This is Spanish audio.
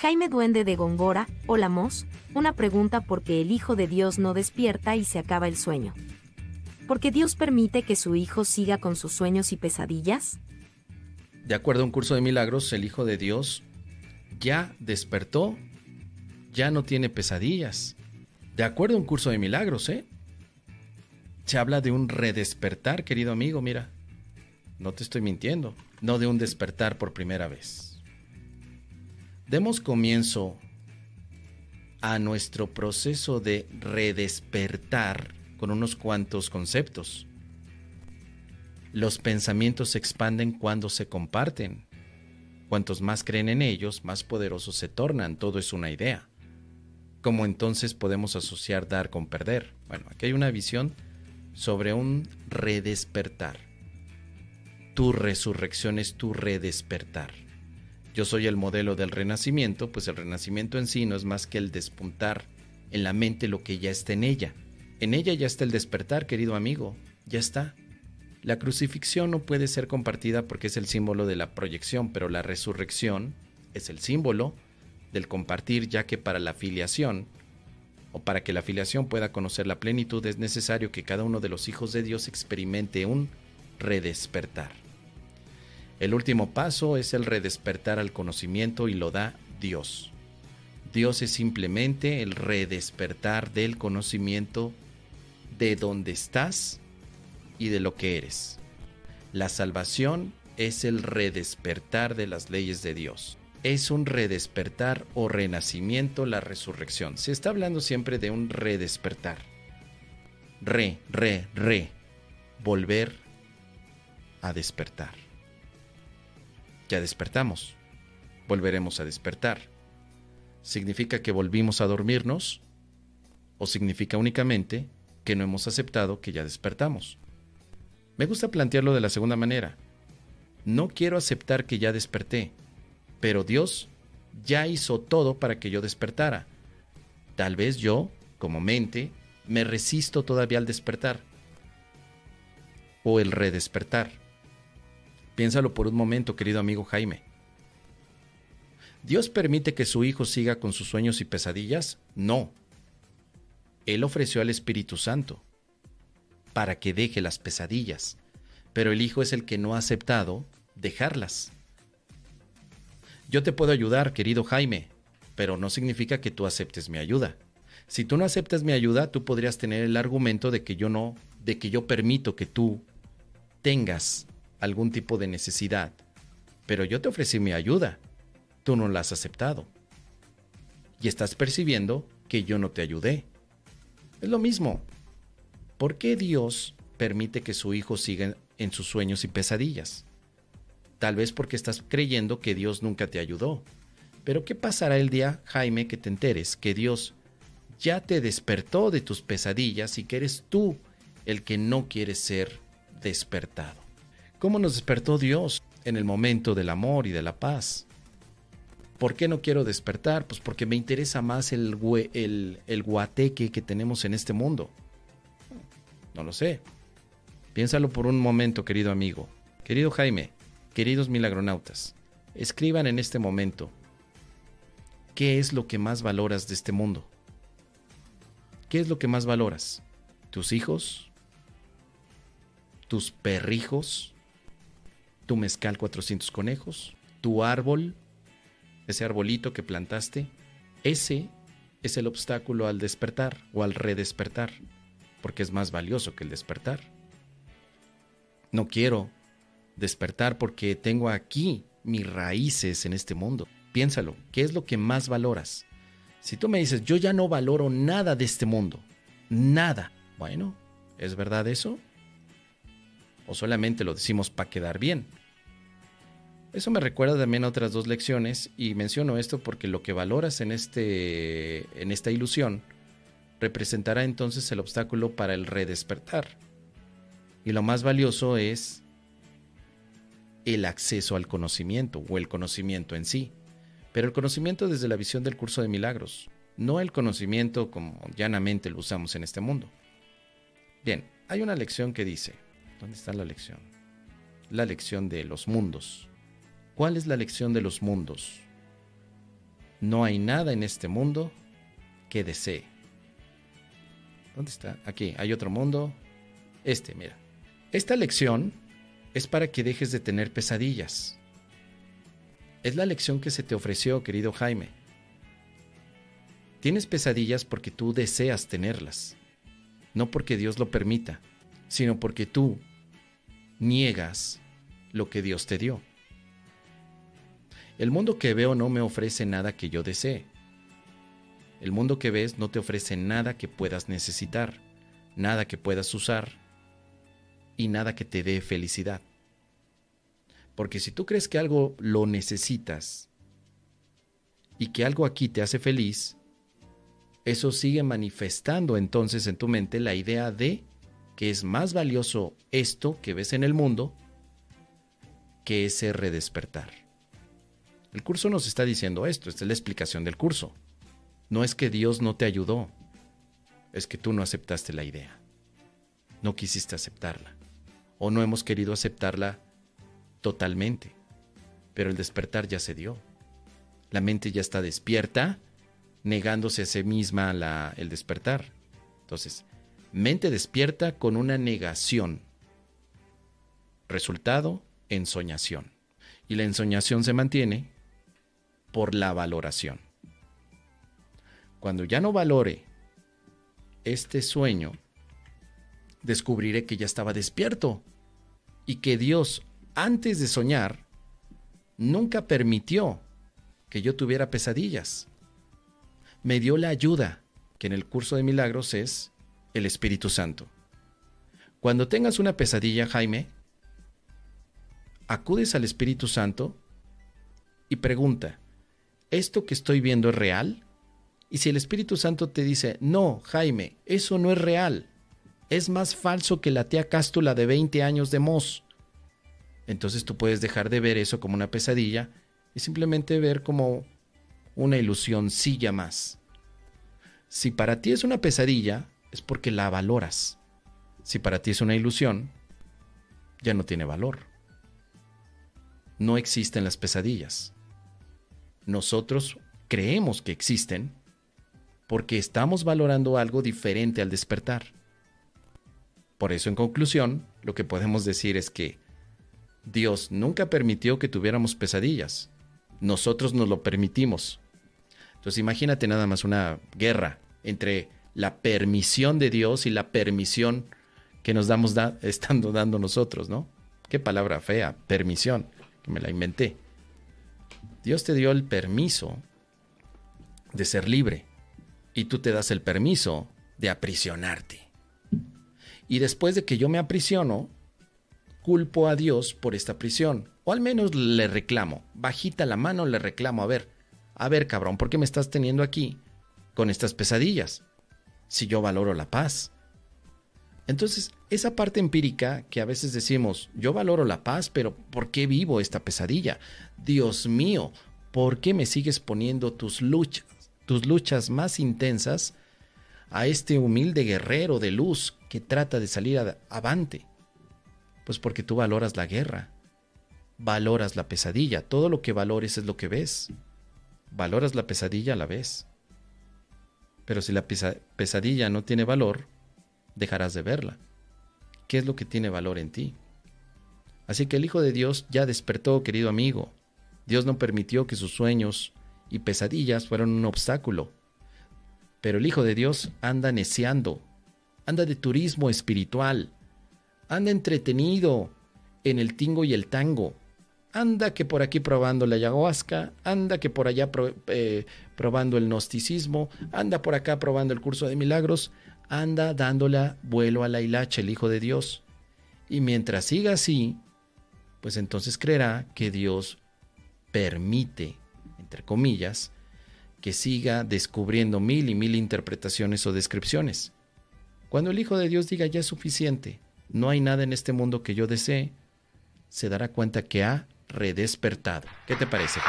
Jaime Duende de Gongora, hola Mos, una pregunta porque el Hijo de Dios no despierta y se acaba el sueño. ¿Por qué Dios permite que su Hijo siga con sus sueños y pesadillas? De acuerdo a un curso de milagros, el Hijo de Dios ya despertó, ya no tiene pesadillas. De acuerdo a un curso de milagros, ¿eh? Se habla de un redespertar, querido amigo, mira. No te estoy mintiendo, no de un despertar por primera vez. Demos comienzo a nuestro proceso de redespertar con unos cuantos conceptos. Los pensamientos se expanden cuando se comparten. Cuantos más creen en ellos, más poderosos se tornan. Todo es una idea. ¿Cómo entonces podemos asociar dar con perder? Bueno, aquí hay una visión sobre un redespertar. Tu resurrección es tu redespertar. Yo soy el modelo del renacimiento, pues el renacimiento en sí no es más que el despuntar en la mente lo que ya está en ella. En ella ya está el despertar, querido amigo, ya está. La crucifixión no puede ser compartida porque es el símbolo de la proyección, pero la resurrección es el símbolo del compartir, ya que para la filiación, o para que la filiación pueda conocer la plenitud, es necesario que cada uno de los hijos de Dios experimente un redespertar. El último paso es el redespertar al conocimiento y lo da Dios. Dios es simplemente el redespertar del conocimiento de dónde estás y de lo que eres. La salvación es el redespertar de las leyes de Dios. Es un redespertar o renacimiento la resurrección. Se está hablando siempre de un redespertar. Re, re, re. Volver a despertar. Ya despertamos. Volveremos a despertar. ¿Significa que volvimos a dormirnos? ¿O significa únicamente que no hemos aceptado que ya despertamos? Me gusta plantearlo de la segunda manera. No quiero aceptar que ya desperté, pero Dios ya hizo todo para que yo despertara. Tal vez yo, como mente, me resisto todavía al despertar o el redespertar. Piénsalo por un momento, querido amigo Jaime. ¿Dios permite que su hijo siga con sus sueños y pesadillas? No. Él ofreció al Espíritu Santo para que deje las pesadillas, pero el hijo es el que no ha aceptado dejarlas. Yo te puedo ayudar, querido Jaime, pero no significa que tú aceptes mi ayuda. Si tú no aceptas mi ayuda, tú podrías tener el argumento de que yo no, de que yo permito que tú tengas algún tipo de necesidad. Pero yo te ofrecí mi ayuda. Tú no la has aceptado. Y estás percibiendo que yo no te ayudé. Es lo mismo. ¿Por qué Dios permite que su hijo siga en sus sueños y pesadillas? Tal vez porque estás creyendo que Dios nunca te ayudó. Pero ¿qué pasará el día, Jaime, que te enteres que Dios ya te despertó de tus pesadillas y que eres tú el que no quiere ser despertado? ¿Cómo nos despertó Dios en el momento del amor y de la paz? ¿Por qué no quiero despertar? Pues porque me interesa más el, guateque que tenemos en este mundo. No lo sé. Piénsalo por un momento, querido amigo. Querido Jaime, queridos milagronautas, escriban en este momento qué es lo que más valoras de este mundo. ¿Qué es lo que más valoras? ¿Tus hijos? ¿Tus perrijos? ¿Tu mezcal 400 conejos? ¿Tu árbol? ¿Ese arbolito que plantaste? Ese es el obstáculo al despertar o al redespertar, porque es más valioso que el despertar. No quiero despertar porque tengo aquí mis raíces en este mundo. Piénsalo, ¿qué es lo que más valoras? Si tú me dices, yo ya no valoro nada de este mundo, nada, bueno, ¿es verdad eso? ¿O solamente lo decimos para quedar bien? Eso me recuerda también a otras dos lecciones y menciono esto porque lo que valoras en, este, en esta ilusión representará entonces el obstáculo para el redespertar. Y lo más valioso es el acceso al conocimiento o el conocimiento en sí. Pero el conocimiento desde la visión del curso de milagros, no el conocimiento como llanamente lo usamos en este mundo. Bien, hay una lección que dice, ¿dónde está la lección? La lección de los mundos. ¿Cuál es la lección de los mundos? no hay nada en este mundo que desee. ¿Dónde está? Aquí, hay otro mundo. Este, mira. Esta lección es para que dejes de tener pesadillas. Es la lección que se te ofreció, querido Jaime. Tienes pesadillas porque tú deseas tenerlas, no porque Dios lo permita, sino porque tú niegas lo que Dios te dio. El mundo que veo no me ofrece nada que yo desee. El mundo que ves no te ofrece nada que puedas necesitar, nada que puedas usar y nada que te dé felicidad. Porque si tú crees que algo lo necesitas y que algo aquí te hace feliz, eso sigue manifestando entonces en tu mente la idea de que es más valioso esto que ves en el mundo que ese redespertar. El curso nos está diciendo esto, esta es la explicación del curso. No es que Dios no te ayudó, es que tú no aceptaste la idea, no quisiste aceptarla, o no hemos querido aceptarla totalmente. Pero el despertar ya se dio. La mente ya está despierta, negándose a sí misma el despertar. Entonces, mente despierta con una negación. Resultado, ensoñación. Y la ensoñación se mantiene por la valoración. Cuando ya no valore este sueño, descubriré que ya estaba despierto y que Dios antes de soñar, nunca permitió que yo tuviera pesadillas. Me dio la ayuda, que en el curso de milagros es el Espíritu Santo. Cuando tengas una pesadilla, Jaime, acudes al Espíritu Santo y pregunta, ¿esto que estoy viendo es real? Y si el Espíritu Santo te dice, no, Jaime, eso no es real, es más falso que la tía Cástula de 20 años de Moss, entonces tú puedes dejar de ver eso como una pesadilla y simplemente ver como una ilusión silla más. Si para ti es una pesadilla, es porque la valoras. Si para ti es una ilusión, ya no tiene valor. No existen las pesadillas. Nosotros creemos que existen porque estamos valorando algo diferente al despertar. Por eso, en conclusión, lo que podemos decir es que Dios nunca permitió que tuviéramos pesadillas. Nosotros nos lo permitimos. Entonces imagínate nada más una guerra entre la permisión de Dios y la permisión que nos damos estando dando nosotros, ¿no? Qué palabra fea, permisión, que me la inventé. Dios te dio el permiso de ser libre y tú te das el permiso de aprisionarte. Y después de que yo me aprisiono, culpo a Dios por esta prisión. O al menos le reclamo. Bajita la mano le reclamo. A ver, a ver cabrón, ¿por qué me estás teniendo aquí con estas pesadillas? Si yo valoro la paz. Entonces, esa parte empírica que a veces decimos, yo valoro la paz, pero ¿por qué vivo esta pesadilla? Dios mío, ¿por qué me sigues poniendo tus luchas, tus luchas más intensas a este humilde guerrero de luz que trata de salir avante? Pues porque tú valoras la guerra, valoras la pesadilla, todo lo que valores es lo que ves. Valoras la pesadilla, la ves. Pero si la pesadilla no tiene valor, dejarás de verla. ¿Qué es lo que tiene valor en ti? Así que el Hijo de Dios ya despertó, querido amigo. Dios no permitió que sus sueños y pesadillas fueran un obstáculo. Pero el Hijo de Dios anda neceando, anda de turismo espiritual, anda entretenido en el tingo y el tango. Anda que por aquí probando la ayahuasca, anda que por allá eh, probando el gnosticismo, anda por acá probando el curso de milagros, anda dándole vuelo a la hilacha el Hijo de Dios. Y mientras siga así, pues entonces creerá que Dios permite, entre comillas, que siga descubriendo mil y mil interpretaciones o descripciones. Cuando el Hijo de Dios diga ya es suficiente, no hay nada en este mundo que yo desee, se dará cuenta que ha redespertado. ¿Qué te parece?